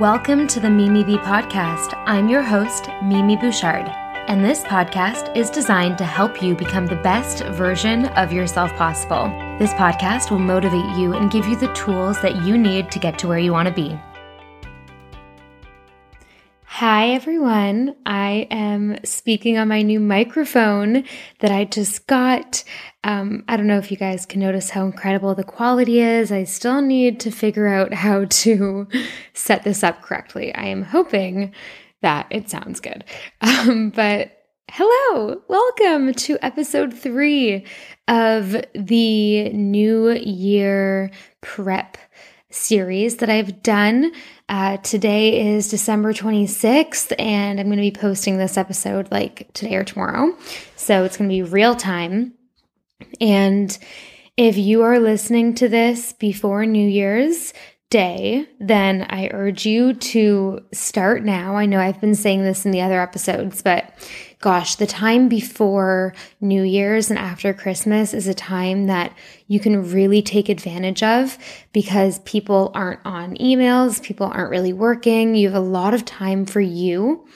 Welcome to the Mimi Bee podcast. I'm your host, Mimi Bouchard, and this podcast is designed to help you become the best version of yourself possible. This podcast will motivate you and give you the tools that you need to get to where you want to be. Hi, everyone. I am speaking on my new microphone that I just got. Um, I don't know if you guys can notice how incredible the quality is. I still need to figure out how to set this up correctly. I am hoping that it sounds good. Um, but hello, welcome to episode three of the New Year Prep series that I've done. Uh, today is December 26th, and I'm going to be posting this episode like today or tomorrow. So it's going to be real time. And if you are listening to this before New Year's Day, then I urge you to start now. I know I've been saying this in the other episodes, but gosh, the time before New Year's and after Christmas is a time that you can really take advantage of because people aren't on emails, people aren't really working. You have a lot of time for you.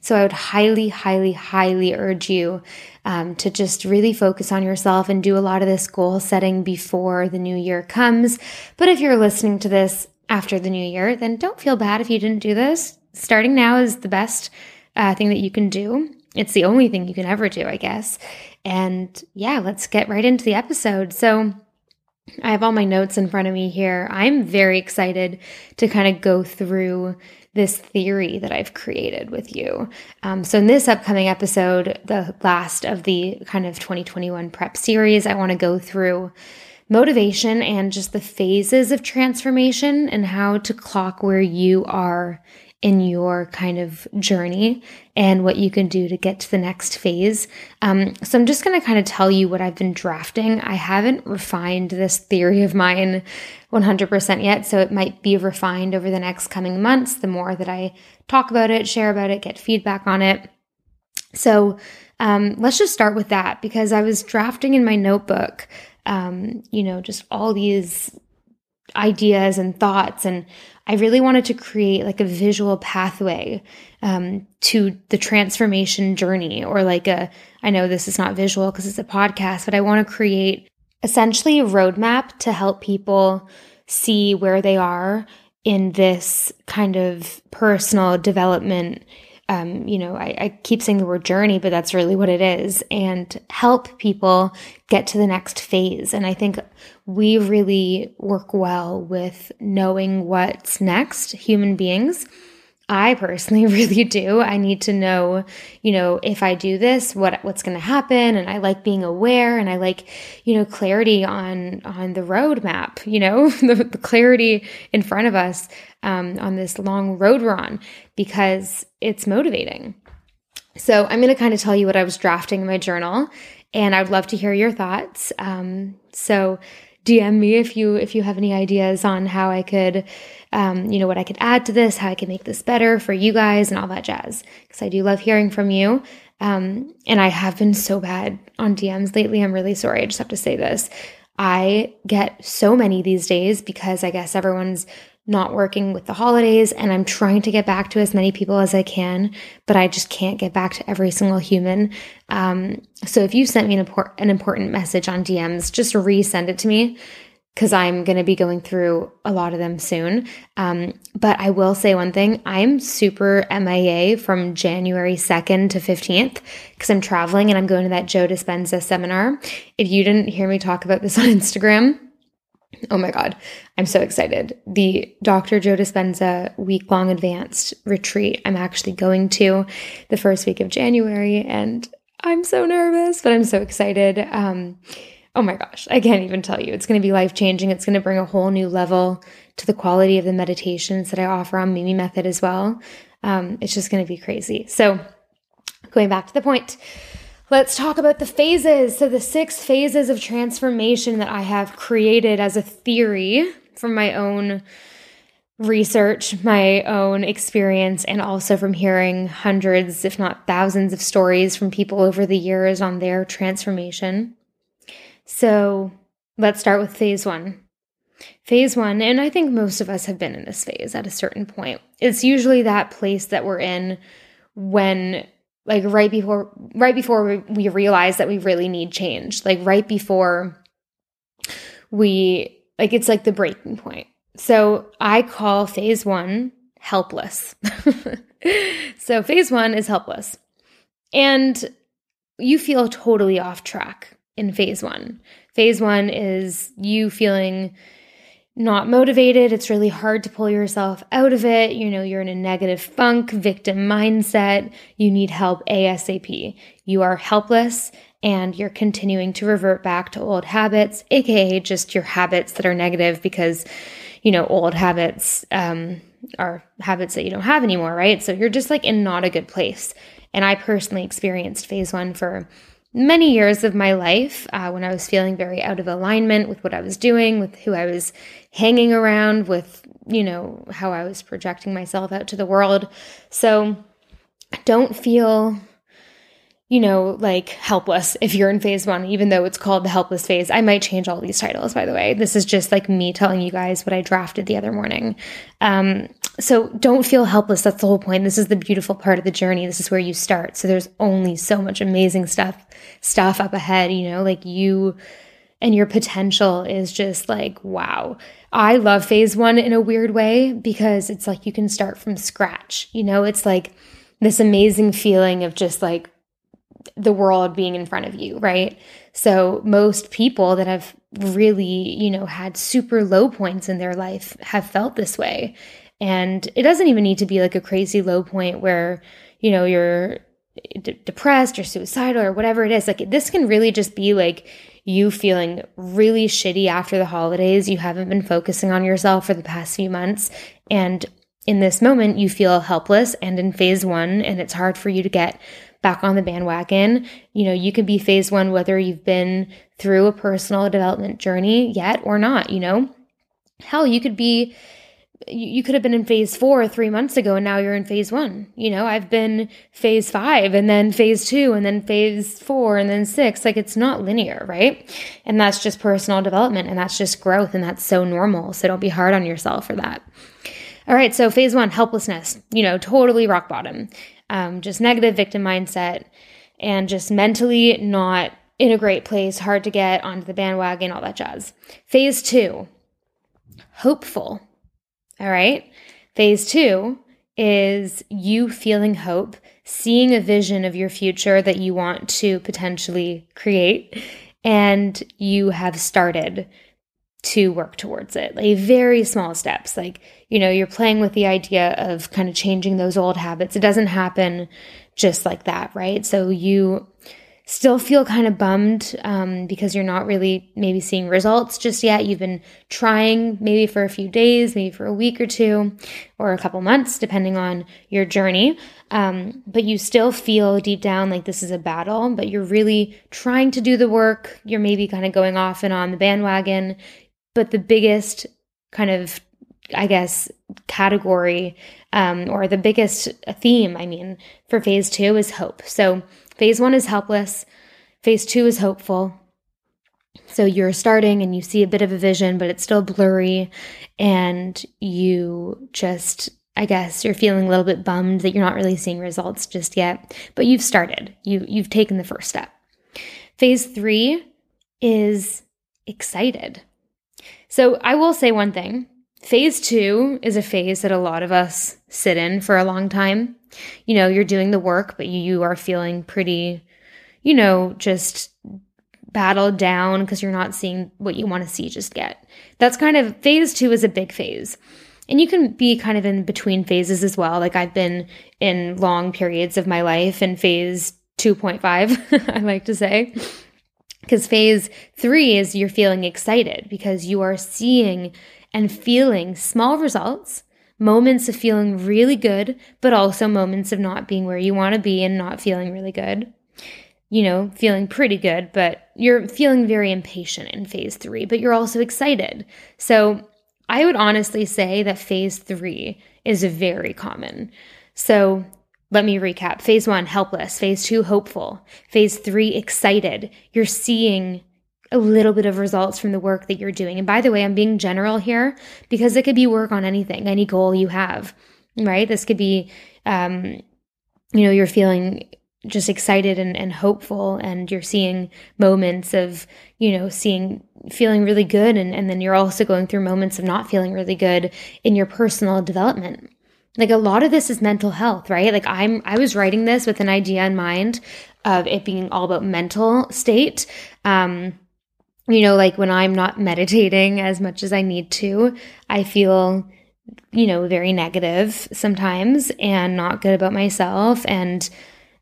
So I would highly, highly, highly urge you um, to just really focus on yourself and do a lot of this goal setting before the new year comes. But if you're listening to this after the new year, then don't feel bad if you didn't do this. Starting now is the best uh, thing that you can do it's the only thing you can ever do, I guess. And yeah, let's get right into the episode. So, I have all my notes in front of me here. I'm very excited to kind of go through this theory that I've created with you. Um, so, in this upcoming episode, the last of the kind of 2021 prep series, I want to go through motivation and just the phases of transformation and how to clock where you are in your kind of journey and what you can do to get to the next phase. Um, so I'm just going to kind of tell you what I've been drafting. I haven't refined this theory of mine 100% yet, so it might be refined over the next coming months the more that I talk about it, share about it, get feedback on it. So um, let's just start with that because I was drafting in my notebook, um, you know, just all these ideas and thoughts and I really wanted to create like a visual pathway um, to the transformation journey, or like a, I know this is not visual because it's a podcast, but I want to create essentially a roadmap to help people see where they are in this kind of personal development um, you know, I, I, keep saying the word journey, but that's really what it is, and help people get to the next phase. And I think we really work well with knowing what's next, human beings. I personally really do. I need to know, you know, if I do this, what what's going to happen, and I like being aware, and I like, you know, clarity on on the roadmap. You know, the, the clarity in front of us um, on this long road we're on because it's motivating. So I'm going to kind of tell you what I was drafting in my journal, and I would love to hear your thoughts. Um, so DM me if you if you have any ideas on how I could, um, you know, what I could add to this, how I can make this better for you guys, and all that jazz. Because I do love hearing from you. Um, and I have been so bad on DMs lately. I'm really sorry. I just have to say this. I get so many these days because I guess everyone's not working with the holidays and I'm trying to get back to as many people as I can, but I just can't get back to every single human. Um, so if you sent me an, an important message on DMs, just resend it to me because I'm going to be going through a lot of them soon. Um, but I will say one thing I'm super MIA from January 2nd to 15th because I'm traveling and I'm going to that Joe Dispenza seminar. If you didn't hear me talk about this on Instagram, Oh my God, I'm so excited. The Dr. Joe Dispenza week long advanced retreat I'm actually going to the first week of January, and I'm so nervous, but I'm so excited. Um, oh my gosh, I can't even tell you. It's going to be life changing. It's going to bring a whole new level to the quality of the meditations that I offer on Mimi Method as well. Um, it's just going to be crazy. So, going back to the point. Let's talk about the phases. So, the six phases of transformation that I have created as a theory from my own research, my own experience, and also from hearing hundreds, if not thousands, of stories from people over the years on their transformation. So, let's start with phase one. Phase one, and I think most of us have been in this phase at a certain point. It's usually that place that we're in when like right before right before we realize that we really need change like right before we like it's like the breaking point. So i call phase 1 helpless. So phase 1 is helpless. And you feel totally off track in phase 1 phase 1 is you feeling not motivated. It's really hard to pull yourself out of it. You know, you're in a negative funk, victim mindset. You need help ASAP. You are helpless and you're continuing to revert back to old habits, aka just your habits that are negative because, you know, old habits um, are habits that you don't have anymore, right? So you're just like in not a good place. And I personally experienced phase one for many years of my life uh, when I was feeling very out of alignment with what I was doing, with who I was hanging around, with, you know, how I was projecting myself out to the world. So don't feel you know, like helpless if you're in phase one, even though it's called the helpless phase. I might change all these titles, by the way. This is just like me telling you guys what I drafted the other morning. Um, so don't feel helpless. That's the whole point. This is the beautiful part of the journey. This is where you start. So there's only so much amazing stuff, stuff up ahead, you know, like you and your potential is just like, wow. I love phase one in a weird way because it's like you can start from scratch. You know, it's like this amazing feeling of just like the world being in front of you, right? So most people that have really, you know, had super low points in their life have felt this way. And it doesn't even need to be like a crazy low point where, you know, you're d- depressed or suicidal or whatever it is. Like this can really just be like you feeling really shitty after the holidays. You haven't been focusing on yourself for the past few months. And in this moment, you feel helpless and in phase one, and it's hard for you to get back on the bandwagon. You know, you could be phase one, whether you've been through a personal development journey yet or not, you know? Hell, you could be you could have been in phase four three months ago and now you're in phase one. You know, I've been phase five and then phase two and then phase four and then six. Like it's not linear, right? And that's just personal development and that's just growth and that's so normal. So don't be hard on yourself for that. All right. So phase one, helplessness, you know, totally rock bottom um, just negative victim mindset, and just mentally not in a great place, hard to get onto the bandwagon, all that jazz. Phase two, hopeful. All right. Phase two is you feeling hope, seeing a vision of your future that you want to potentially create, and you have started to work towards it. Like very small steps. Like, you know, you're playing with the idea of kind of changing those old habits. It doesn't happen just like that, right? So you still feel kind of bummed um, because you're not really maybe seeing results just yet. You've been trying maybe for a few days, maybe for a week or two, or a couple months, depending on your journey. Um, but you still feel deep down like this is a battle, but you're really trying to do the work. You're maybe kind of going off and on the bandwagon. But the biggest kind of, I guess, category um, or the biggest theme, I mean, for phase two is hope. So phase one is helpless, phase two is hopeful. So you're starting and you see a bit of a vision, but it's still blurry, and you just I guess you're feeling a little bit bummed that you're not really seeing results just yet, but you've started. You you've taken the first step. Phase 3 is excited. So I will say one thing. Phase two is a phase that a lot of us sit in for a long time. You know, you're doing the work, but you are feeling pretty, you know, just battled down because you're not seeing what you want to see just yet. That's kind of phase two is a big phase. And you can be kind of in between phases as well. Like I've been in long periods of my life in phase 2.5, I like to say. Because phase three is you're feeling excited because you are seeing and feeling small results, moments of feeling really good, but also moments of not being where you want to be and not feeling really good. You know, feeling pretty good, but you're feeling very impatient in phase three, but you're also excited. So I would honestly say that phase three is very common. So let me recap. Phase one, helpless. Phase two, hopeful. Phase three, excited. You're seeing a little bit of results from the work that you're doing. And by the way, I'm being general here because it could be work on anything, any goal you have, right? This could be, um, you know, you're feeling just excited and, and hopeful and you're seeing moments of, you know, seeing, feeling really good. And, and then you're also going through moments of not feeling really good in your personal development. Like a lot of this is mental health, right? Like I'm, I was writing this with an idea in mind of it being all about mental state. Um, you know, like when I'm not meditating as much as I need to, I feel, you know, very negative sometimes and not good about myself. And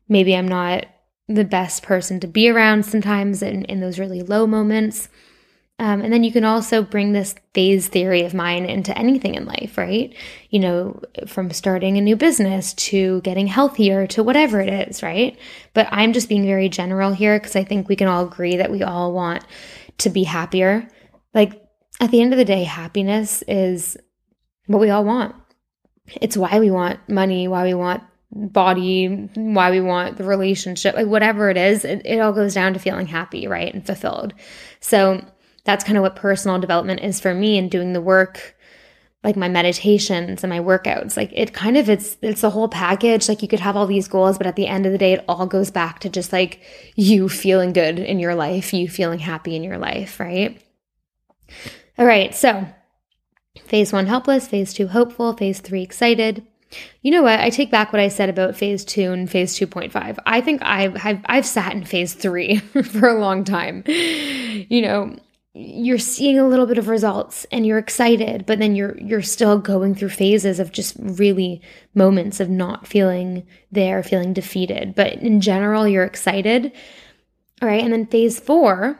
maybe I'm not the best person to be around sometimes in, in those really low moments. Um, and then you can also bring this phase theory of mine into anything in life, right? You know, from starting a new business to getting healthier to whatever it is, right? But I'm just being very general here because I think we can all agree that we all want to be happier. Like at the end of the day, happiness is what we all want. It's why we want money, why we want body, why we want the relationship, like whatever it is, it, it all goes down to feeling happy, right? And fulfilled. So that's kind of what personal development is for me and doing the work like my meditations and my workouts like it kind of it's it's a whole package like you could have all these goals but at the end of the day it all goes back to just like you feeling good in your life you feeling happy in your life right all right so phase 1 helpless phase 2 hopeful phase 3 excited you know what? I take back what I said about phase two and phase 2.5. I think I've, I've, I've sat in phase three for a long time. You know, you're seeing a little bit of results and you're excited but then you're you're still going through phases of just really moments of not feeling there feeling defeated. But in general you're excited. All right and then phase 4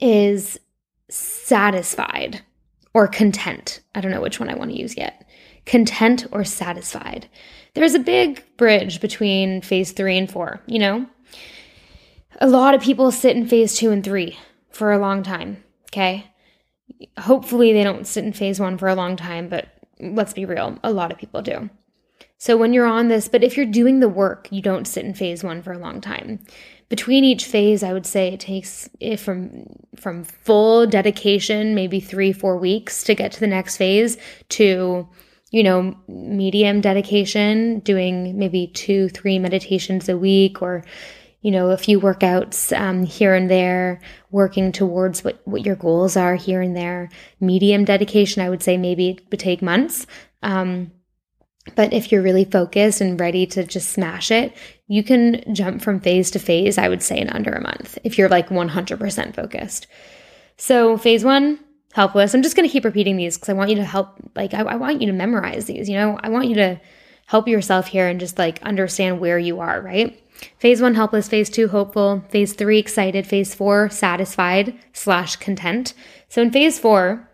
is satisfied or content. I don't know which one i want to use yet. Content or satisfied. There's a big bridge between phase 3 and 4 you know? A lot of people sit in phase 2 and 3 for a long time. Okay. Hopefully, they don't sit in phase one for a long time, but let's be real, a lot of people do. So, when you're on this, but if you're doing the work, you don't sit in phase one for a long time. Between each phase, I would say it takes from from full dedication, maybe three, four weeks to get to the next phase, to you know, medium dedication, doing maybe two, three meditations a week, or you know, a few workouts um, here and there, working towards what, what your goals are here and there. Medium dedication, I would say maybe it would take months. Um, but if you're really focused and ready to just smash it, you can jump from phase to phase, I would say in under a month, if you're like 100% focused. So, phase one, helpless. I'm just going to keep repeating these because I want you to help, like, I, I want you to memorize these, you know, I want you to help yourself here and just like understand where you are, right? Phase one, helpless. Phase two, hopeful. Phase three, excited. Phase four, satisfied slash content. So in phase four,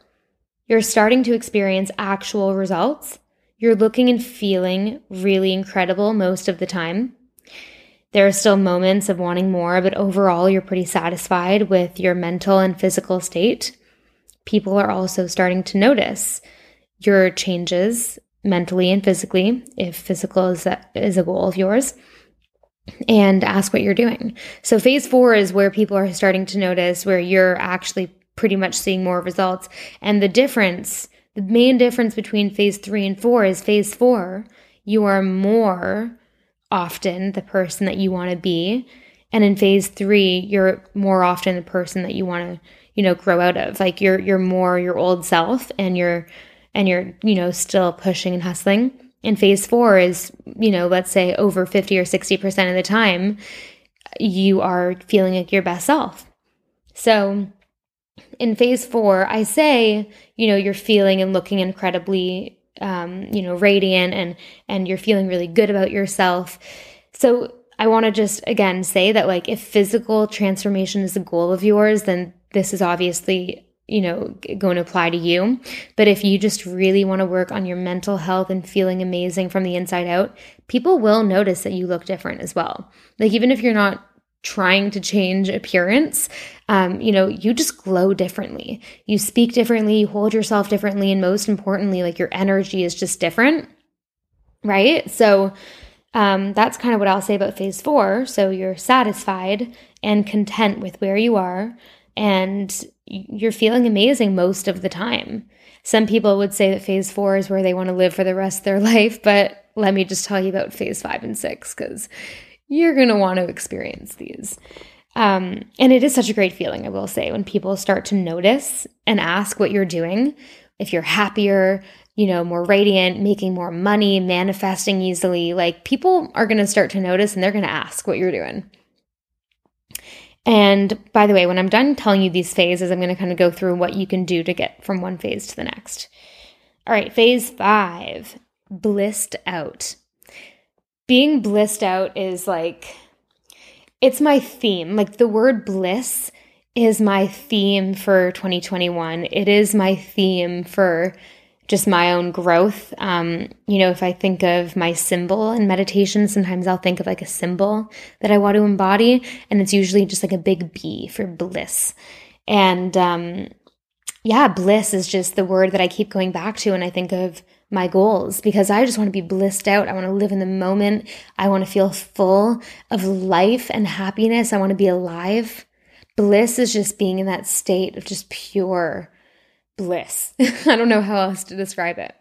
you're starting to experience actual results. You're looking and feeling really incredible most of the time. There are still moments of wanting more, but overall, you're pretty satisfied with your mental and physical state. People are also starting to notice your changes mentally and physically, if physical is a, is a goal of yours and ask what you're doing. So phase four is where people are starting to notice where you're actually pretty much seeing more results. And the difference, the main difference between phase three and four is phase four, you are more often the person that you want to be. And in phase three, you're more often the person that you want to, you know, grow out of. Like you're you're more your old self and you're and you're, you know, still pushing and hustling. And phase four is, you know, let's say over 50 or 60% of the time, you are feeling like your best self. So in phase four, I say, you know, you're feeling and looking incredibly, um, you know, radiant and, and you're feeling really good about yourself. So I want to just again say that, like, if physical transformation is a goal of yours, then this is obviously you know, going to apply to you. But if you just really want to work on your mental health and feeling amazing from the inside out, people will notice that you look different as well. Like, even if you're not trying to change appearance, um, you know, you just glow differently. You speak differently, you hold yourself differently, and most importantly, like your energy is just different, right? So, um, that's kind of what I'll say about phase four. So you're satisfied and content with where you are and you're feeling amazing most of the time. Some people would say that phase four is where they want to live for the rest of their life, but let me just tell you about phase five and six because you're going to want to experience these. Um, and it is such a great feeling, I will say, when people start to notice and ask what you're doing. If you're happier, you know, more radiant, making more money, manifesting easily, like people are going to start to notice and they're going to ask what you're doing. And by the way, when I'm done telling you these phases, I'm going to kind of go through what you can do to get from one phase to the next. All right, phase five, blissed out. Being blissed out is like, it's my theme. Like the word bliss is my theme for 2021. It is my theme for just my own growth. Um, you know, if I think of my symbol in meditation, sometimes I'll think of like a symbol that I want to embody, and it's usually just like a big B for bliss. And um, yeah, bliss is just the word that I keep going back to when I think of my goals because I just want to be blissed out. I want to live in the moment. I want to feel full of life and happiness. I want to be alive. Bliss is just being in that state of just pure bliss. I don't know how else to describe it.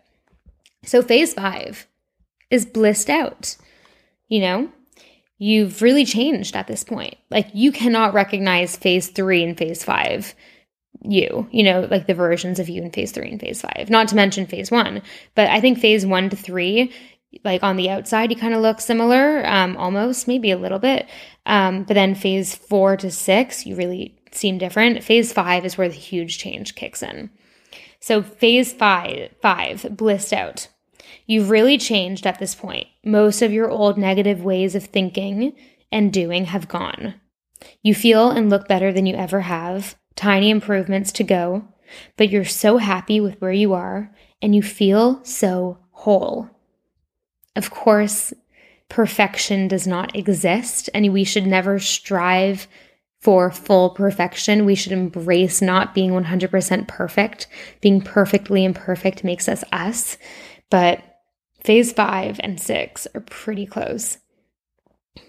So, phase five is blissed out. You know, you've really changed at this point. Like, you cannot recognize phase three and phase five you, you know, like the versions of you in phase three and phase five, not to mention phase one. But I think phase one to three, like on the outside, you kind of look similar, um, almost, maybe a little bit. Um, but then phase four to six, you really seem different. Phase five is where the huge change kicks in. So phase five, five, blissed out. You've really changed at this point. Most of your old negative ways of thinking and doing have gone. You feel and look better than you ever have. Tiny improvements to go, but you're so happy with where you are and you feel so whole. Of course, perfection does not exist, and we should never strive for full perfection. We should embrace not being 100% perfect. Being perfectly imperfect makes us us. But phase five and six are pretty close.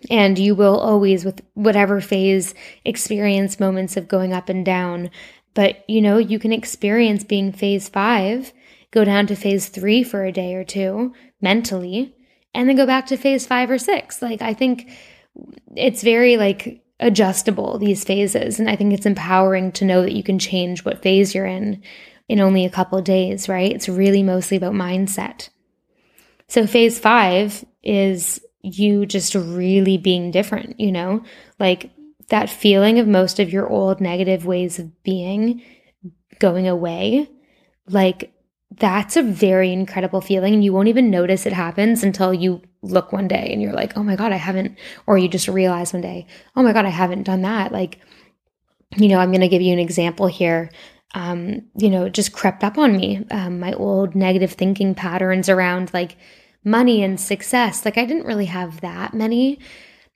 And you will always, with whatever phase, experience moments of going up and down. But you know, you can experience being phase five, go down to phase three for a day or two mentally, and then go back to phase five or six. Like, I think it's very like adjustable, these phases. And I think it's empowering to know that you can change what phase you're in in only a couple days, right? It's really mostly about mindset. So phase five is you just really being different, you know, like that feeling of most of your old negative ways of being going away. Like that's a very incredible feeling. And you won't even notice it happens until you look one day and you're like, oh my God, I haven't, or you just realize one day, oh my God, I haven't done that. Like, you know, I'm going to give you an example here. Um, you know, it just crept up on me. Um, my old negative thinking patterns around like money and success. Like, I didn't really have that many,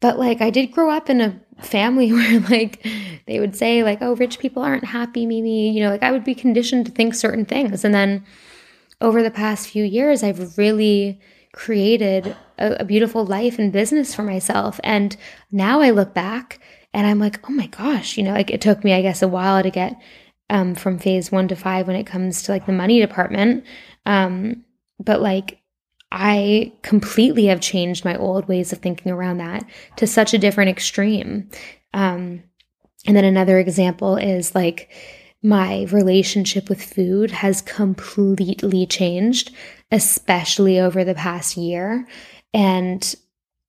but like, I did grow up in a family where like they would say, like, oh, rich people aren't happy, Mimi. You know, like I would be conditioned to think certain things. And then over the past few years, I've really created a, a beautiful life and business for myself. And now I look back and I'm like, oh my gosh, you know, like it took me, I guess, a while to get um, from phase one to five when it comes to like the money department. Um, but like, I completely have changed my old ways of thinking around that to such a different extreme. Um, and then another example is like my relationship with food has completely changed especially over the past year. And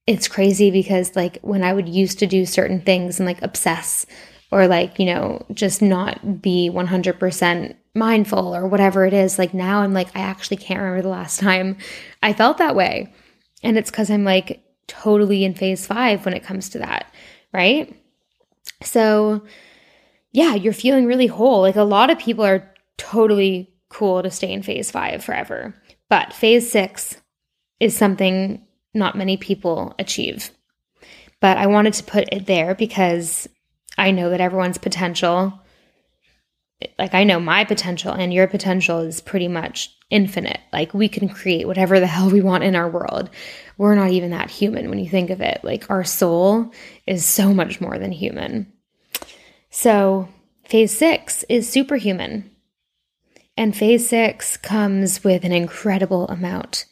it's crazy because, like, when I would used to do certain things and like obsess or like, you know, just not be 100% mindful or whatever it is, like now I'm like, I actually can't remember the last time I felt that way. And it's because I'm like totally in phase five when it comes to that, right? So, yeah, you're feeling really whole. Like a lot of people are totally cool to stay in phase five forever. But phase six is something not many people achieve. But I wanted to put it there because I know that everyone's potential, like I know my potential and your potential is pretty much infinite. Like we can create whatever the hell we want in our world. We're not even that human when you think of it. Like our soul is so much more than human. So, phase six is superhuman. And phase six comes with an incredible amount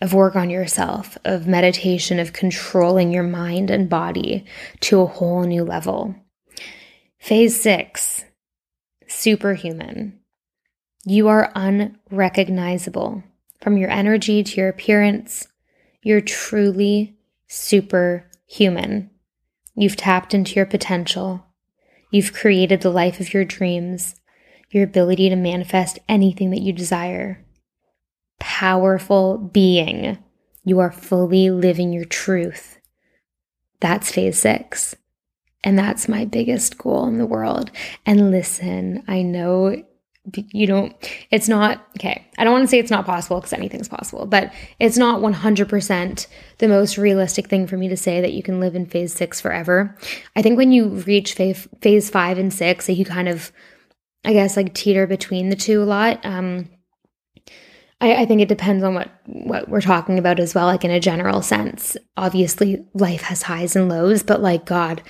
of work on yourself, of meditation, of controlling your mind and body to a whole new level. Phase six, superhuman. You are unrecognizable from your energy to your appearance. You're truly superhuman. You've tapped into your potential. You've created the life of your dreams, your ability to manifest anything that you desire. Powerful being. You are fully living your truth. That's phase six. And that's my biggest goal in the world. And listen, I know you don't, it's not, okay, I don't want to say it's not possible because anything's possible, but it's not 100% the most realistic thing for me to say that you can live in phase six forever. I think when you reach phase, phase five and six, that you kind of, I guess, like teeter between the two a lot. Um, I, I think it depends on what what we're talking about as well, like in a general sense. Obviously, life has highs and lows, but like God,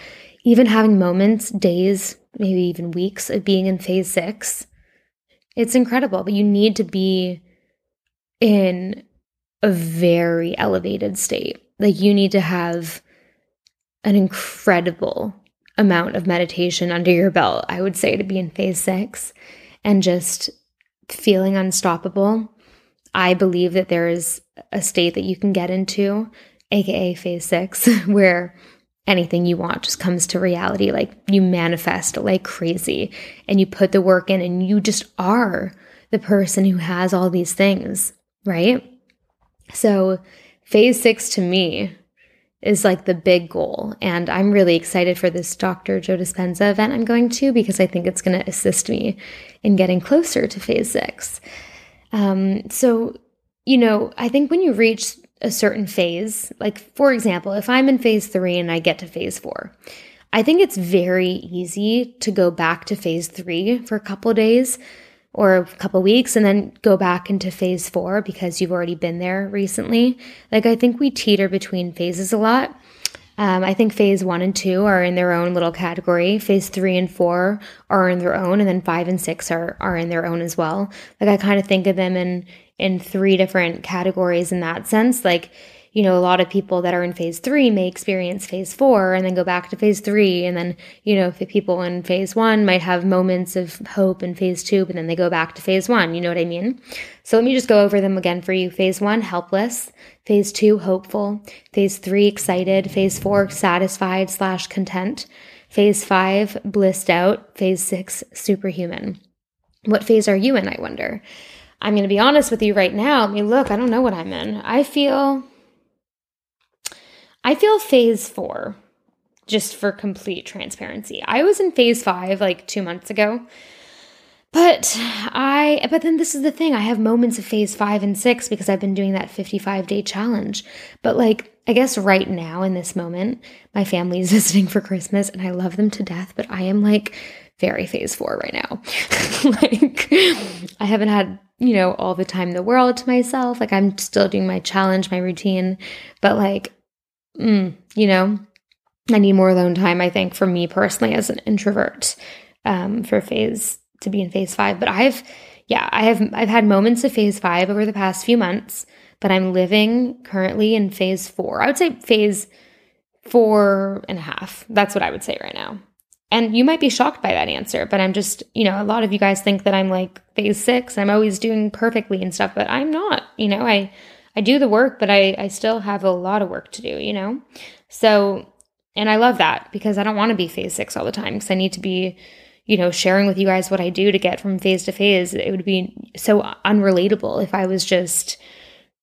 even having moments, days, maybe even weeks of being in phase six, it's incredible. But you need to be in a very elevated state. Like you need to have an incredible amount of meditation under your belt, I would say, to be in phase six and just feeling unstoppable. I believe that there is a state that you can get into, aka phase six, where anything you want just comes to reality. Like you manifest like crazy and you put the work in and you just are the person who has all these things, right? So, phase six to me is like the big goal. And I'm really excited for this Dr. Joe Dispenza event I'm going to because I think it's going to assist me in getting closer to phase six. Um, so, you know, I think when you reach a certain phase. Like, for example, if I'm in phase three and I get to phase four, I think it's very easy to go back to phase three for a couple days or a couple weeks and then go back into phase four because you've already been there recently. Like, I think we teeter between phases a lot. Um, I think phase one and two are in their own little category. Phase three and four are in their own, and then five and six are are in their own as well. Like I kind of think of them in in three different categories in that sense. Like, you know, a lot of people that are in phase three may experience phase four and then go back to phase three. And then, you know, people in phase one might have moments of hope in phase two, but then they go back to phase one. You know what I mean? So let me just go over them again for you. Phase one, helpless. Phase two, hopeful. Phase three, excited. Phase four, satisfied slash content. Phase five, blissed out. Phase six, superhuman. What phase are you in, I wonder? I'm going to be honest with you right now. I mean, look, I don't know what I'm in. I feel I feel phase 4 just for complete transparency. I was in phase 5 like 2 months ago. But I but then this is the thing. I have moments of phase 5 and 6 because I've been doing that 55-day challenge. But like I guess right now in this moment, my family is visiting for Christmas and I love them to death, but I am like very phase 4 right now. like I haven't had you know, all the time in the world to myself. Like I'm still doing my challenge, my routine, but like, mm, you know, I need more alone time, I think, for me personally as an introvert, um, for phase to be in phase five. But I've, yeah, I have, I've had moments of phase five over the past few months, but I'm living currently in phase four. I would say phase four and a half. That's what I would say right now. And you might be shocked by that answer, but I'm just, you know, a lot of you guys think that I'm like phase six. I'm always doing perfectly and stuff, but I'm not. You know, I I do the work, but I I still have a lot of work to do. You know, so and I love that because I don't want to be phase six all the time because I need to be, you know, sharing with you guys what I do to get from phase to phase. It would be so unrelatable if I was just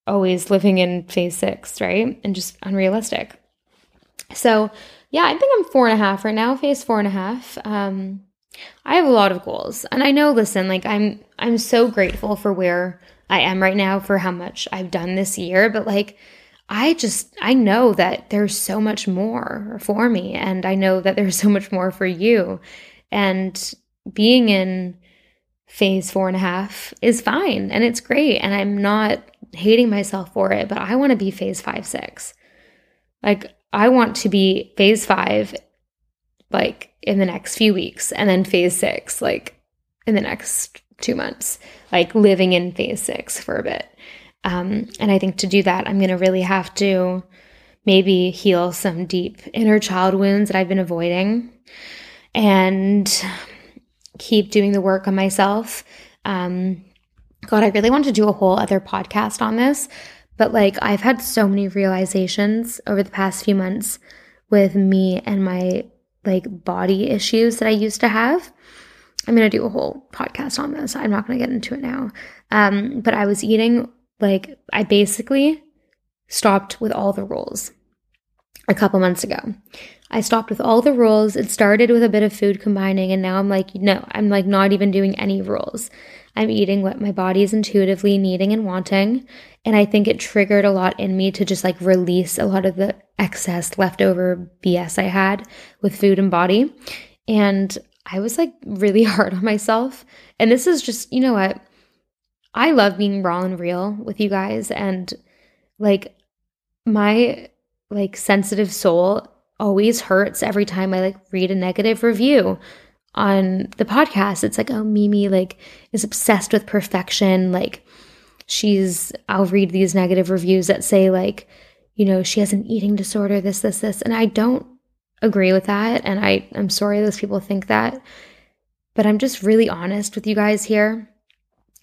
always living in phase six, right? And just unrealistic. So yeah, I think I'm four and a half right now, phase four and a half. Um, I have a lot of goals, and I know. Listen, like I'm, I'm so grateful for where I am right now, for how much I've done this year. But like, I just, I know that there's so much more for me, and I know that there's so much more for you. And being in phase four and a half is fine and it's great. And I'm not hating myself for it, but I want to be phase five, six. Like, I want to be phase five, like in the next few weeks, and then phase six, like in the next two months, like living in phase six for a bit. Um, and I think to do that, I'm going to really have to maybe heal some deep inner child wounds that I've been avoiding and keep doing the work on myself. Um, God, I really want to do a whole other podcast on this, but like I've had so many realizations over the past few months with me and my like body issues that I used to have. I'm going to do a whole podcast on this. I'm not going to get into it now. Um, but I was eating like I basically stopped with all the rules a couple months ago. I stopped with all the rules. It started with a bit of food combining, and now I'm like, no, I'm like not even doing any rules. I'm eating what my body is intuitively needing and wanting. And I think it triggered a lot in me to just like release a lot of the excess leftover BS I had with food and body. And I was like really hard on myself. And this is just, you know what? I love being raw and real with you guys. And like my like sensitive soul always hurts every time I like read a negative review on the podcast. It's like, oh, Mimi like is obsessed with perfection. Like she's I'll read these negative reviews that say like, you know, she has an eating disorder, this, this, this. And I don't agree with that. And I, I'm sorry those people think that. But I'm just really honest with you guys here.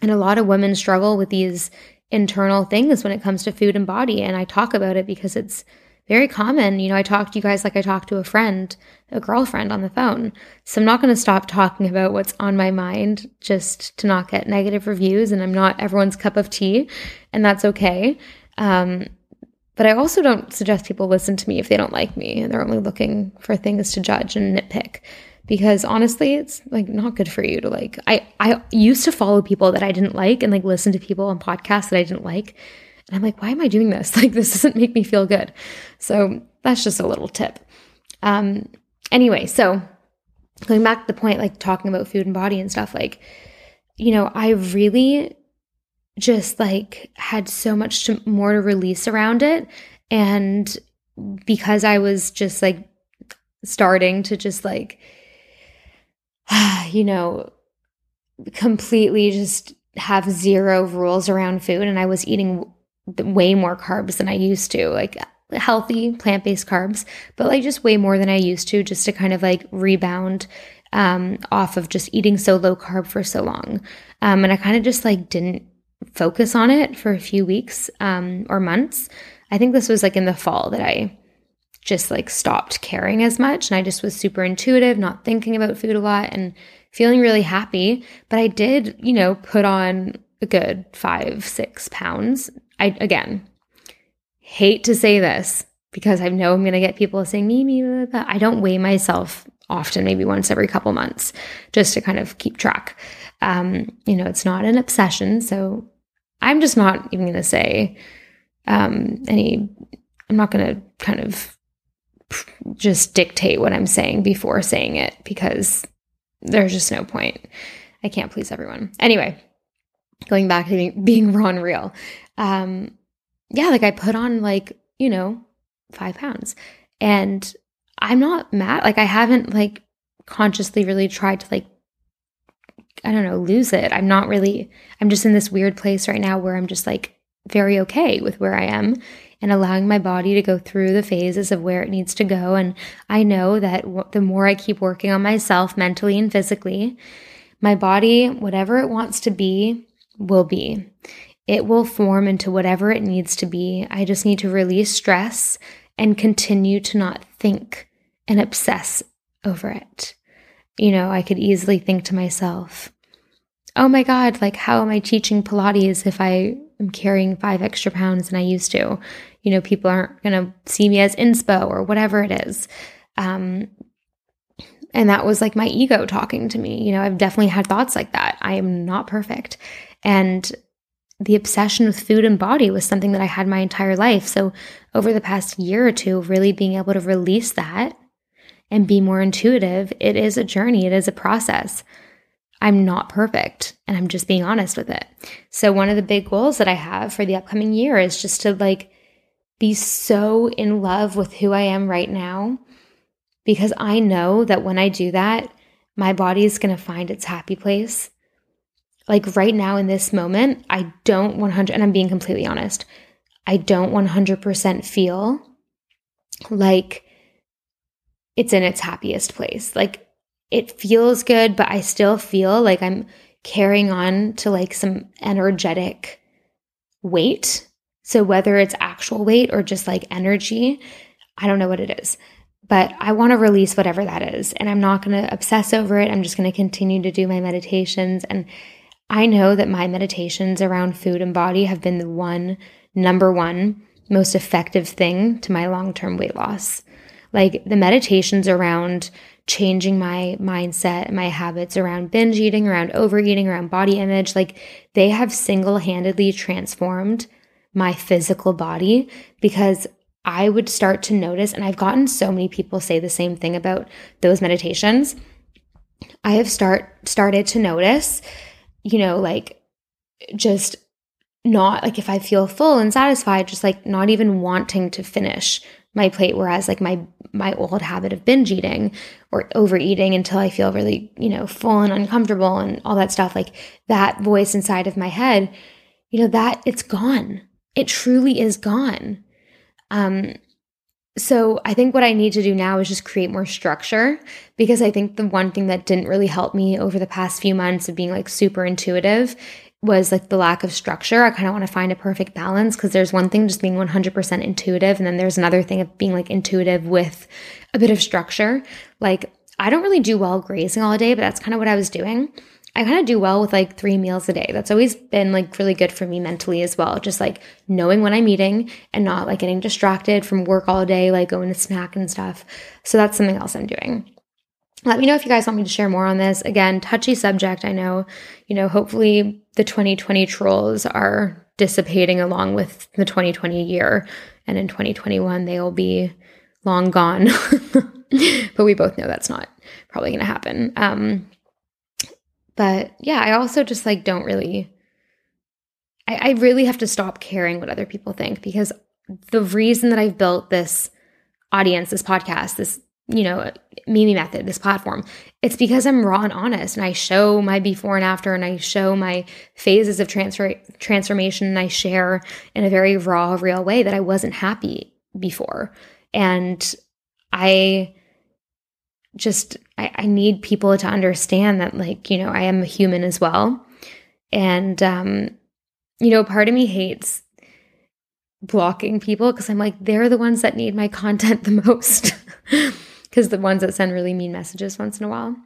And a lot of women struggle with these internal things when it comes to food and body. And I talk about it because it's very common. You know, I talk to you guys like I talk to a friend, a girlfriend on the phone. So I'm not going to stop talking about what's on my mind just to not get negative reviews. And I'm not everyone's cup of tea, and that's okay. Um, but I also don't suggest people listen to me if they don't like me and they're only looking for things to judge and nitpick. Because honestly, it's like not good for you to like. I I used to follow people that I didn't like and like listen to people on podcasts that I didn't like and I'm like, why am I doing this? Like, this doesn't make me feel good. So that's just a little tip. Um, anyway, so going back to the point, like talking about food and body and stuff, like, you know, I really just like had so much to, more to release around it. And because I was just like starting to just like, you know, completely just have zero rules around food and I was eating way more carbs than I used to, like healthy plant based carbs, but like just way more than I used to, just to kind of like rebound um, off of just eating so low carb for so long. Um, and I kind of just like didn't focus on it for a few weeks um, or months. I think this was like in the fall that I just like stopped caring as much. And I just was super intuitive, not thinking about food a lot and feeling really happy. But I did, you know, put on a good five, six pounds I again hate to say this because I know I'm going to get people saying me, me, blah. I don't weigh myself often, maybe once every couple months, just to kind of keep track. Um, you know, it's not an obsession, so I'm just not even going to say um, any. I'm not going to kind of just dictate what I'm saying before saying it because there's just no point. I can't please everyone. Anyway, going back to being raw and real um, yeah, like I put on like, you know, five pounds. And I'm not mad. Like I haven't like consciously really tried to like, I don't know, lose it. I'm not really, I'm just in this weird place right now where I'm just like very okay with where I am and allowing my body to go through the phases of where it needs to go. And I know that w- the more I keep working on myself mentally and physically, my body, whatever it wants to be, will be. It will form into whatever it needs to be. I just need to release stress and continue to not think and obsess over it. You know, I could easily think to myself, oh my God, like, how am I teaching Pilates if I am carrying five extra pounds than I used to? You know, people aren't going to see me as inspo or whatever it is. Um, and that was like my ego talking to me. You know, I've definitely had thoughts like that. I am not perfect. And the obsession with food and body was something that I had my entire life. So, over the past year or two, really being able to release that and be more intuitive, it is a journey, it is a process. I'm not perfect and I'm just being honest with it. So one of the big goals that I have for the upcoming year is just to like be so in love with who I am right now because I know that when I do that, my body is going to find its happy place. Like right now in this moment, I don't 100 and I'm being completely honest. I don't 100% feel like it's in its happiest place. Like it feels good, but I still feel like I'm carrying on to like some energetic weight. So whether it's actual weight or just like energy, I don't know what it is. But I want to release whatever that is. And I'm not going to obsess over it. I'm just going to continue to do my meditations. And I know that my meditations around food and body have been the one, number one, most effective thing to my long term weight loss. Like the meditations around changing my mindset, my habits around binge eating, around overeating, around body image. Like they have single handedly transformed my physical body because I would start to notice, and I've gotten so many people say the same thing about those meditations. I have start started to notice, you know, like just not like if I feel full and satisfied, just like not even wanting to finish my plate whereas like my my old habit of binge eating or overeating until i feel really you know full and uncomfortable and all that stuff like that voice inside of my head you know that it's gone. It truly is gone. Um so i think what i need to do now is just create more structure because i think the one thing that didn't really help me over the past few months of being like super intuitive was like the lack of structure. I kind of want to find a perfect balance because there's one thing just being 100% intuitive, and then there's another thing of being like intuitive with a bit of structure. Like, I don't really do well grazing all day, but that's kind of what I was doing. I kind of do well with like three meals a day. That's always been like really good for me mentally as well. Just like knowing when I'm eating and not like getting distracted from work all day, like going to snack and stuff. So that's something else I'm doing. Let me know if you guys want me to share more on this. Again, touchy subject. I know, you know, hopefully the 2020 trolls are dissipating along with the 2020 year. And in 2021, they will be long gone. but we both know that's not probably going to happen. Um, but yeah, I also just like don't really, I, I really have to stop caring what other people think because the reason that I've built this audience, this podcast, this you know, Mimi Method, this platform. It's because I'm raw and honest and I show my before and after and I show my phases of transfer transformation and I share in a very raw, real way that I wasn't happy before. And I just I, I need people to understand that like, you know, I am a human as well. And um, you know, part of me hates blocking people because I'm like, they're the ones that need my content the most because the ones that send really mean messages once in a while.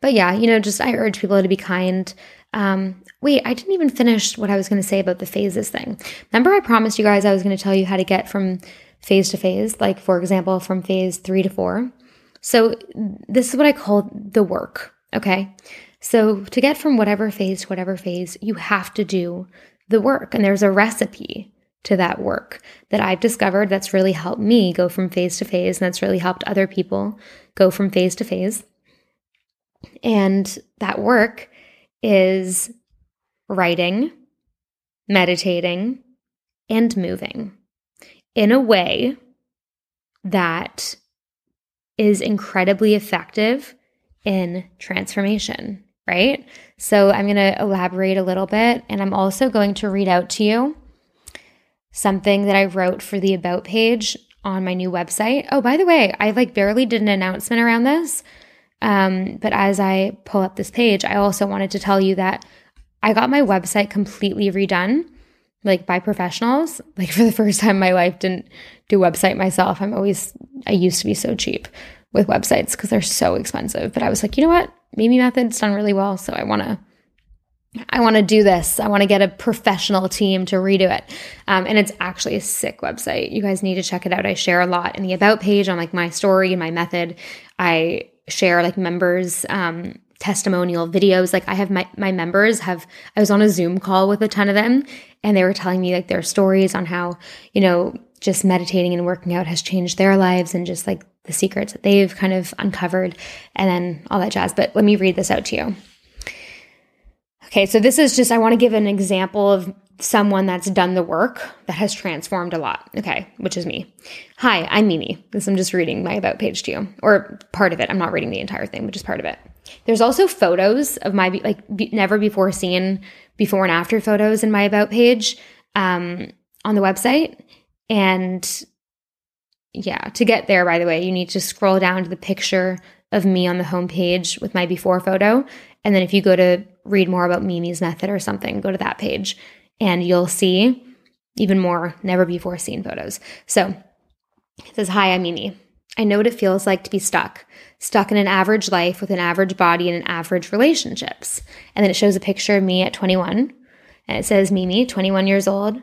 But yeah, you know, just I urge people to be kind. Um, wait, I didn't even finish what I was going to say about the phases thing. Remember, I promised you guys I was going to tell you how to get from phase to phase, like for example, from phase three to four. So this is what I call the work. Okay. So to get from whatever phase to whatever phase, you have to do the work. And there's a recipe to that work that I've discovered that's really helped me go from phase to phase and that's really helped other people go from phase to phase. And that work is writing, meditating, and moving in a way that is incredibly effective in transformation, right? So I'm going to elaborate a little bit and I'm also going to read out to you something that I wrote for the about page on my new website. Oh, by the way, I like barely did an announcement around this. Um, but as I pull up this page, I also wanted to tell you that I got my website completely redone, like by professionals. Like for the first time in my life, didn't do website myself. I'm always I used to be so cheap with websites because they're so expensive. But I was like, you know what? Mimi Method's done really well, so I want to I want to do this. I want to get a professional team to redo it. Um, and it's actually a sick website. You guys need to check it out. I share a lot in the about page on like my story and my method. I share like members, um, testimonial videos. Like I have my, my members have, I was on a Zoom call with a ton of them and they were telling me like their stories on how, you know, just meditating and working out has changed their lives and just like the secrets that they've kind of uncovered and then all that jazz. But let me read this out to you. Okay, so this is just, I want to give an example of someone that's done the work that has transformed a lot. Okay, which is me. Hi, I'm Mimi. This I'm just reading my about page to you, or part of it. I'm not reading the entire thing, but just part of it. There's also photos of my like be, never before seen before and after photos in my about page um, on the website, and yeah, to get there, by the way, you need to scroll down to the picture of me on the homepage with my before photo, and then if you go to read more about Mimi's method or something, go to that page and you'll see even more never before seen photos. So it says, Hi, I'm Mimi. I know what it feels like to be stuck, stuck in an average life with an average body and an average relationships. And then it shows a picture of me at 21. And it says, Mimi, 21 years old,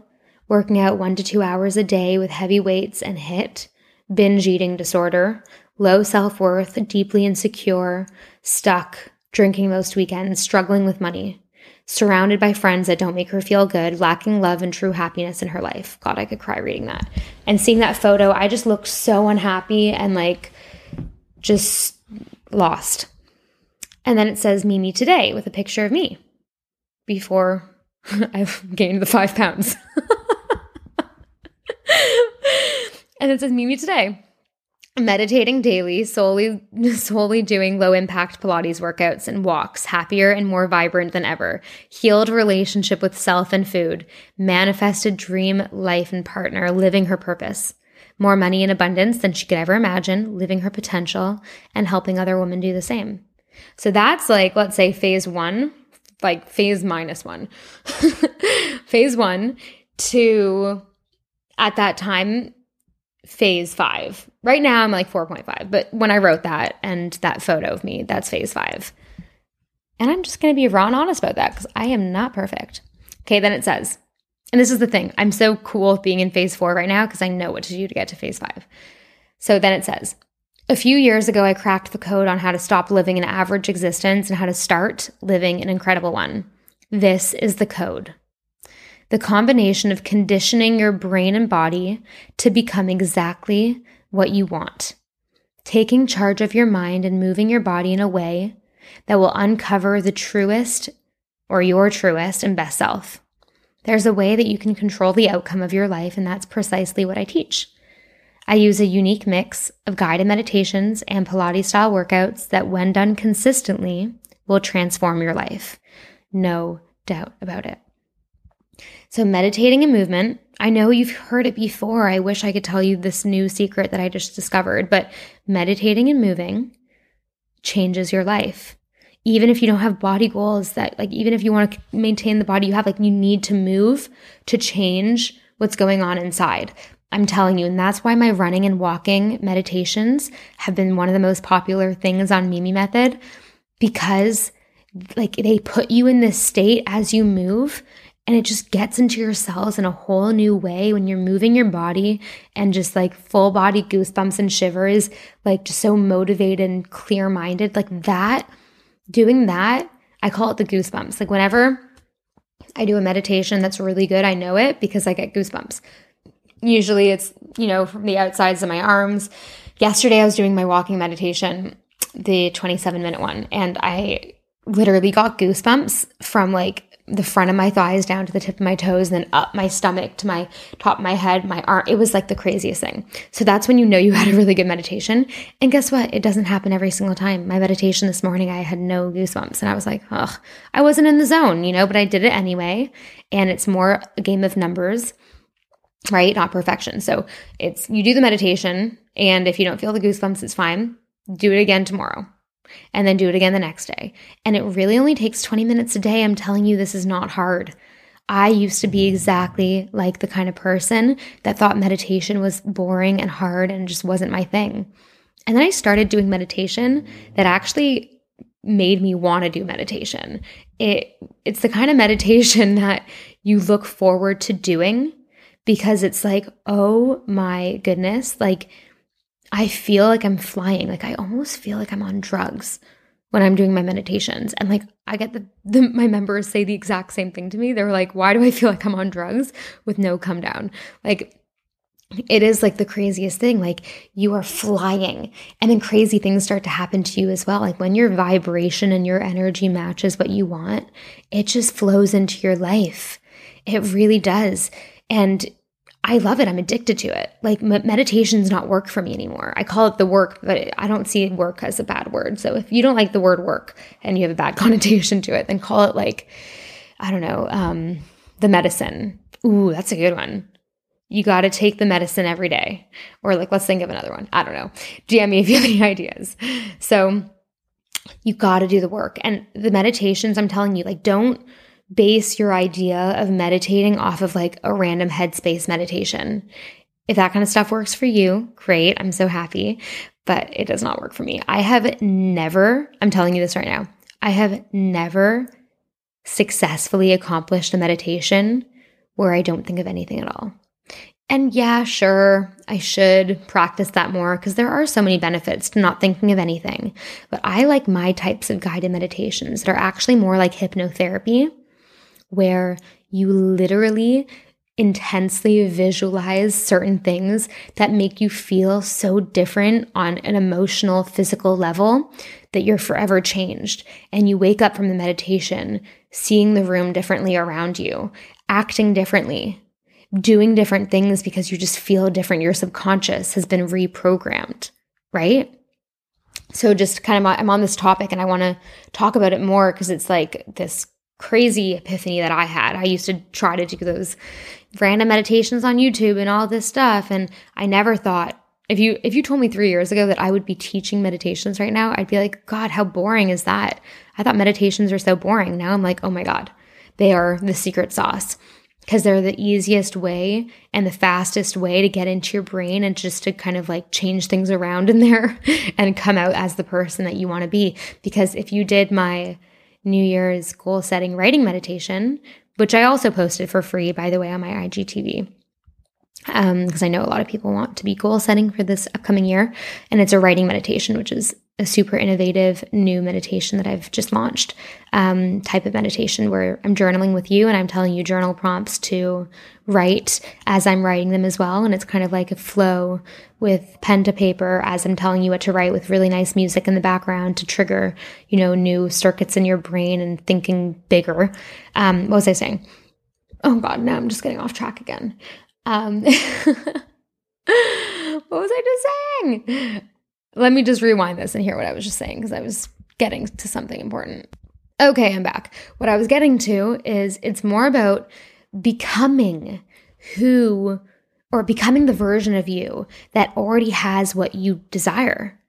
working out one to two hours a day with heavy weights and HIIT, binge eating disorder, low self worth, deeply insecure, stuck, drinking most weekends, struggling with money, surrounded by friends that don't make her feel good, lacking love and true happiness in her life. God, I could cry reading that. And seeing that photo, I just looked so unhappy and like just lost. And then it says Mimi today with a picture of me before I've gained the five pounds. and it says Mimi today meditating daily, solely solely doing low impact Pilates workouts and walks, happier and more vibrant than ever. Healed relationship with self and food, manifested dream life and partner, living her purpose. More money in abundance than she could ever imagine, living her potential and helping other women do the same. So that's like let's say phase 1, like phase minus 1. phase 1 to at that time phase five. Right now, I'm like 4.5, but when I wrote that and that photo of me, that's phase five. And I'm just going to be raw and honest about that because I am not perfect. Okay, then it says, and this is the thing, I'm so cool being in phase four right now because I know what to do to get to phase five. So then it says, a few years ago, I cracked the code on how to stop living an average existence and how to start living an incredible one. This is the code the combination of conditioning your brain and body to become exactly what you want. Taking charge of your mind and moving your body in a way that will uncover the truest or your truest and best self. There's a way that you can control the outcome of your life, and that's precisely what I teach. I use a unique mix of guided meditations and Pilates style workouts that, when done consistently, will transform your life. No doubt about it. So, meditating and movement, I know you've heard it before. I wish I could tell you this new secret that I just discovered, but meditating and moving changes your life. Even if you don't have body goals that, like, even if you want to maintain the body you have, like, you need to move to change what's going on inside. I'm telling you, and that's why my running and walking meditations have been one of the most popular things on Mimi Method because like they put you in this state as you move and it just gets into your cells in a whole new way when you're moving your body and just like full body goosebumps and shivers, like just so motivated and clear minded. Like that, doing that, I call it the goosebumps. Like whenever I do a meditation that's really good, I know it because I get goosebumps. Usually it's, you know, from the outsides of my arms. Yesterday I was doing my walking meditation, the 27 minute one, and I literally got goosebumps from like the front of my thighs down to the tip of my toes, and then up my stomach to my top of my head, my arm. It was like the craziest thing. So that's when you know you had a really good meditation. And guess what? It doesn't happen every single time. My meditation this morning, I had no goosebumps, and I was like, ugh, I wasn't in the zone, you know, but I did it anyway. And it's more a game of numbers right? Not perfection. So it's you do the meditation, and if you don't feel the goosebumps, it's fine. Do it again tomorrow and then do it again the next day. And it really only takes 20 minutes a day. I'm telling you, this is not hard. I used to be exactly like the kind of person that thought meditation was boring and hard and just wasn't my thing. And then I started doing meditation that actually made me want to do meditation. It it's the kind of meditation that you look forward to doing because it's like, "Oh my goodness, like I feel like I'm flying. Like I almost feel like I'm on drugs when I'm doing my meditations. And like I get the, the, my members say the exact same thing to me. They're like, "Why do I feel like I'm on drugs with no come down?" Like it is like the craziest thing. Like you are flying, and then crazy things start to happen to you as well. Like when your vibration and your energy matches what you want, it just flows into your life. It really does. And I love it. I'm addicted to it. Like meditation's not work for me anymore. I call it the work, but I don't see work as a bad word. So if you don't like the word work and you have a bad connotation to it, then call it like, I don't know, um, the medicine. Ooh, that's a good one you got to take the medicine every day. Or like, let's think of another one. I don't know. DM me if you have any ideas. So you got to do the work. And the meditations, I'm telling you, like, don't base your idea of meditating off of like a random headspace meditation. If that kind of stuff works for you, great. I'm so happy. But it does not work for me. I have never, I'm telling you this right now, I have never successfully accomplished a meditation where I don't think of anything at all. And yeah, sure, I should practice that more because there are so many benefits to not thinking of anything. But I like my types of guided meditations that are actually more like hypnotherapy, where you literally intensely visualize certain things that make you feel so different on an emotional, physical level that you're forever changed. And you wake up from the meditation seeing the room differently around you, acting differently, doing different things because you just feel different. Your subconscious has been reprogrammed, right? So just kind of I'm on this topic and I want to talk about it more because it's like this crazy epiphany that I had. I used to try to do those random meditations on YouTube and all this stuff and I never thought if you if you told me 3 years ago that I would be teaching meditations right now, I'd be like, god, how boring is that? I thought meditations are so boring. Now I'm like, oh my god. They are the secret sauce because they're the easiest way and the fastest way to get into your brain and just to kind of like change things around in there and come out as the person that you want to be. Because if you did my New Year's goal setting writing meditation, which I also posted for free, by the way, on my IGTV, because um, I know a lot of people want to be goal setting for this upcoming year. And it's a writing meditation, which is a super innovative new meditation that I've just launched um, type of meditation where I'm journaling with you and I'm telling you journal prompts to write as I'm writing them as well. And it's kind of like a flow with pen to paper as I'm telling you what to write with really nice music in the background to trigger, you know, new circuits in your brain and thinking bigger. Um, what was I saying? Oh God, now I'm just getting off track again. Um, what was I just saying? Let me just rewind this and hear what I was just saying because I was getting to something important. Okay, I'm back. What I was getting to is it's more about becoming who or becoming the version of you that already has what you desire.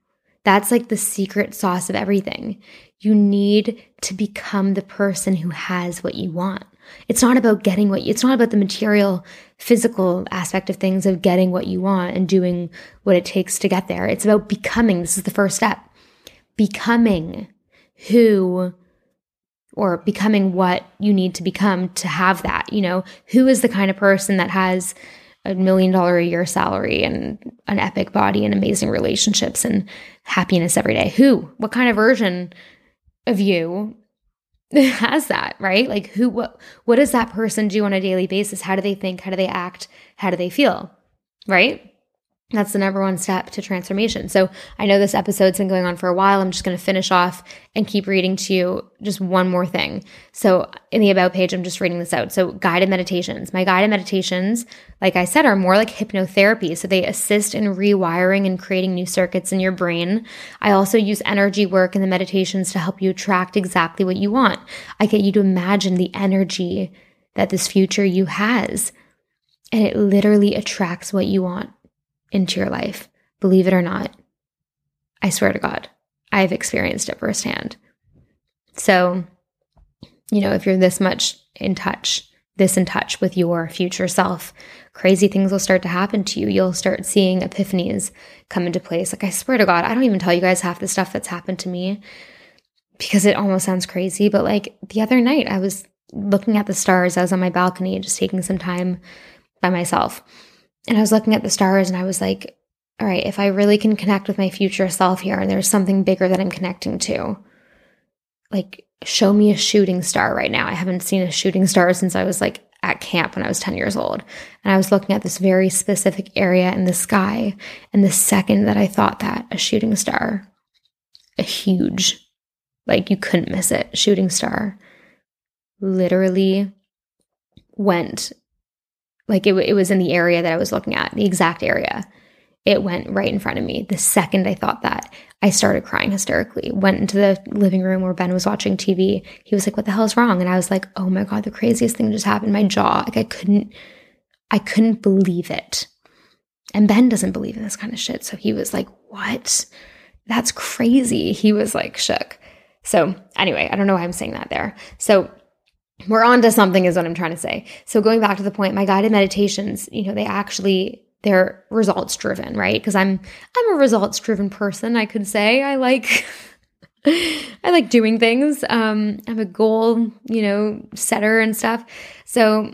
That's like the secret sauce of everything. You need to become the person who has what you want. It's not about getting what you, it's not about the material, physical aspect of things of getting what you want and doing what it takes to get there. It's about becoming. This is the first step. Becoming who or becoming what you need to become to have that. You know, who is the kind of person that has a million dollar a year salary and an epic body and amazing relationships and happiness every day? Who? What kind of version of you has that, right? Like who what what does that person do on a daily basis? How do they think? How do they act? How do they feel? Right? That's the number one step to transformation. So I know this episode's been going on for a while. I'm just going to finish off and keep reading to you just one more thing. So in the about page, I'm just reading this out. So guided meditations. My guided meditations, like I said, are more like hypnotherapy. So they assist in rewiring and creating new circuits in your brain. I also use energy work in the meditations to help you attract exactly what you want. I get you to imagine the energy that this future you has. And it literally attracts what you want into your life. Believe it or not. I swear to God, I've experienced it firsthand. So, you know, if you're this much in touch, this in touch with your future self, crazy things will start to happen to you. You'll start seeing epiphanies come into place. Like, I swear to God, I don't even tell you guys half the stuff that's happened to me because it almost sounds crazy. But like the other night, I was looking at the stars. I was on my balcony, just taking some time by myself. And I was looking at the stars and I was like, all right, if I really can connect with my future self here and there's something bigger that I'm connecting to, like show me a shooting star right now. I haven't seen a shooting star since I was like at camp when I was 10 years old. And I was looking at this very specific area in the sky. And the second that I thought that, a shooting star, a huge, like you couldn't miss it, shooting star, literally went like it, it was in the area that I was looking at, the exact area. It went right in front of me. The second I thought that, I started crying hysterically. Went into the living room where Ben was watching TV. He was like, "What the hell is wrong?" And I was like, "Oh my god, the craziest thing just happened." My jaw, like I couldn't, I couldn't believe it. And Ben doesn't believe in this kind of shit, so he was like, "What? That's crazy." He was like shook. So anyway, I don't know why I'm saying that there. So we're on to something is what I'm trying to say. So going back to the point, my guided meditations, you know, they actually they're results driven, right? Because I'm I'm a results driven person, I could say. I like I like doing things. Um, I'm a goal, you know, setter and stuff. So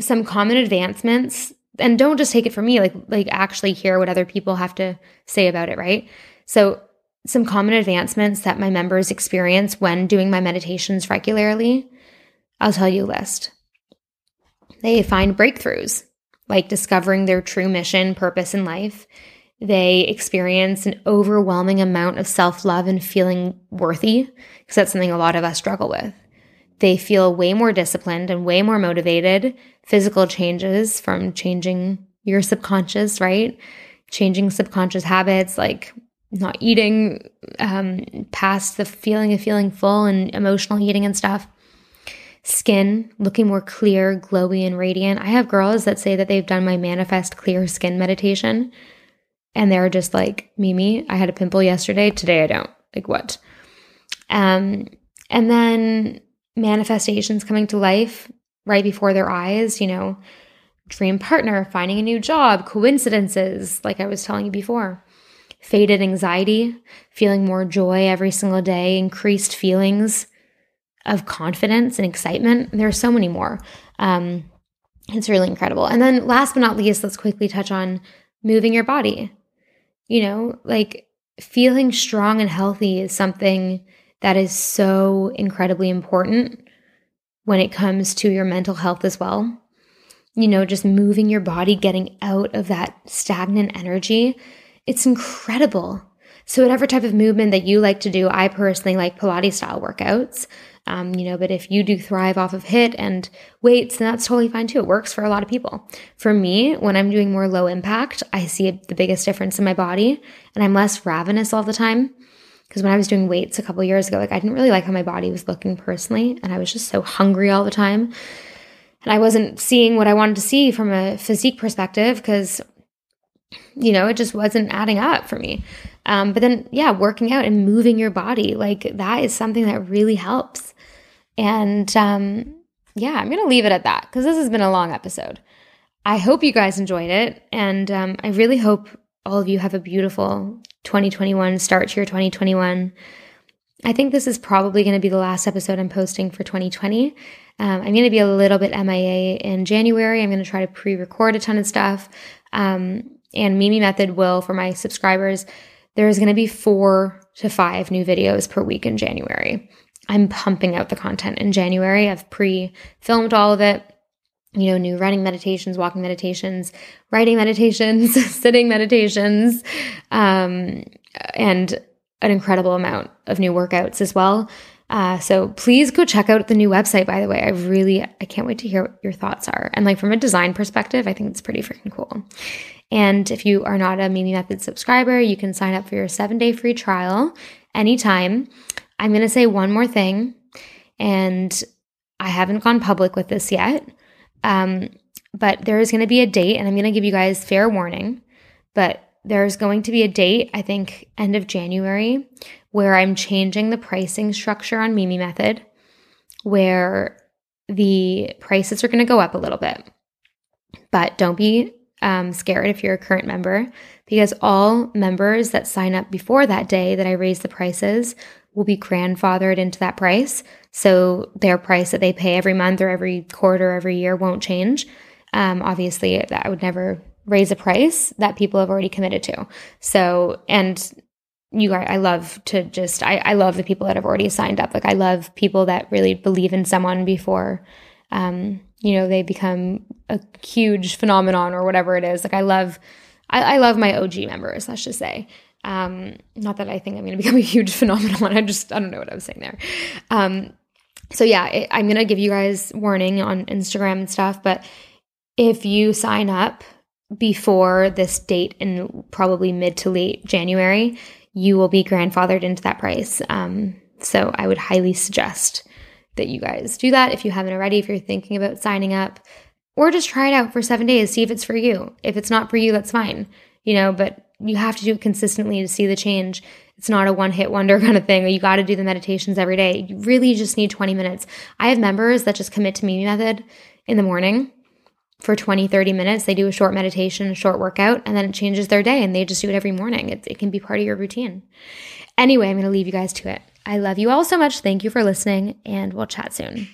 some common advancements, and don't just take it from me, like like actually hear what other people have to say about it, right? So some common advancements that my members experience when doing my meditations regularly. I'll tell you a list. They find breakthroughs like discovering their true mission, purpose in life. They experience an overwhelming amount of self love and feeling worthy, because that's something a lot of us struggle with. They feel way more disciplined and way more motivated. Physical changes from changing your subconscious, right? Changing subconscious habits like not eating um, past the feeling of feeling full and emotional eating and stuff skin looking more clear, glowy, and radiant. I have girls that say that they've done my manifest clear skin meditation and they're just like, Mimi, I had a pimple yesterday. Today I don't. Like, what? Um, and then manifestations coming to life right before their eyes, you know, dream partner, finding a new job, coincidences, like I was telling you before, faded anxiety, feeling more joy every single day, increased feelings of confidence and excitement. There are so many more. Um, it's really incredible. And then last but not least, let's quickly touch on moving your body. You know, like feeling strong and healthy is something that is so incredibly important when it comes to your mental health as well. You know, just moving your body, getting out of that stagnant energy. It's incredible. So, whatever type of movement that you like to do, I personally like Pilates style workouts. Um, you know, but if you do thrive off of HIIT and weights, then that's totally fine too. It works for a lot of people. For me, when I'm doing more low impact, I see the biggest difference in my body and I'm less ravenous all the time. Because when I was doing weights a couple years ago, like I didn't really like how my body was looking personally, and I was just so hungry all the time. And I wasn't seeing what I wanted to see from a physique perspective because, you know, it just wasn't adding up for me. Um, but then, yeah, working out and moving your body, like that is something that really helps. And um, yeah, I'm going to leave it at that because this has been a long episode. I hope you guys enjoyed it. And um, I really hope all of you have a beautiful 2021 start to your 2021. I think this is probably going to be the last episode I'm posting for 2020. Um, I'm going to be a little bit MIA in January. I'm going to try to pre record a ton of stuff. Um, and Mimi Method will, for my subscribers, there's going to be four to five new videos per week in January. I'm pumping out the content in January. I've pre filmed all of it. You know, new running meditations, walking meditations, writing meditations, sitting meditations, um, and an incredible amount of new workouts as well. Uh, so please go check out the new website, by the way. I really, I can't wait to hear what your thoughts are. And like from a design perspective, I think it's pretty freaking cool. And if you are not a Mimi Method subscriber, you can sign up for your seven day free trial anytime. I'm going to say one more thing, and I haven't gone public with this yet. Um, but there is going to be a date, and I'm going to give you guys fair warning. But there's going to be a date, I think, end of January, where I'm changing the pricing structure on Mimi Method, where the prices are going to go up a little bit. But don't be um, scared if you're a current member, because all members that sign up before that day that I raise the prices will be grandfathered into that price. So their price that they pay every month or every quarter, every year won't change. Um, obviously, that would never raise a price that people have already committed to. So, and you guys, I love to just, I, I love the people that have already signed up. Like, I love people that really believe in someone before um, you know, they become a huge phenomenon or whatever it is. Like I love, I, I love my OG members, let's just say. Um, not that I think I'm going to become a huge phenomenon. I just, I don't know what I was saying there. Um, so yeah, it, I'm going to give you guys warning on Instagram and stuff, but if you sign up before this date in probably mid to late January, you will be grandfathered into that price. Um, so I would highly suggest that you guys do that if you haven't already, if you're thinking about signing up, or just try it out for seven days, see if it's for you. If it's not for you, that's fine, you know, but you have to do it consistently to see the change. It's not a one hit wonder kind of thing. You got to do the meditations every day. You really just need 20 minutes. I have members that just commit to Mimi Method in the morning for 20, 30 minutes. They do a short meditation, a short workout, and then it changes their day and they just do it every morning. It, it can be part of your routine. Anyway, I'm going to leave you guys to it. I love you all so much. Thank you for listening, and we'll chat soon.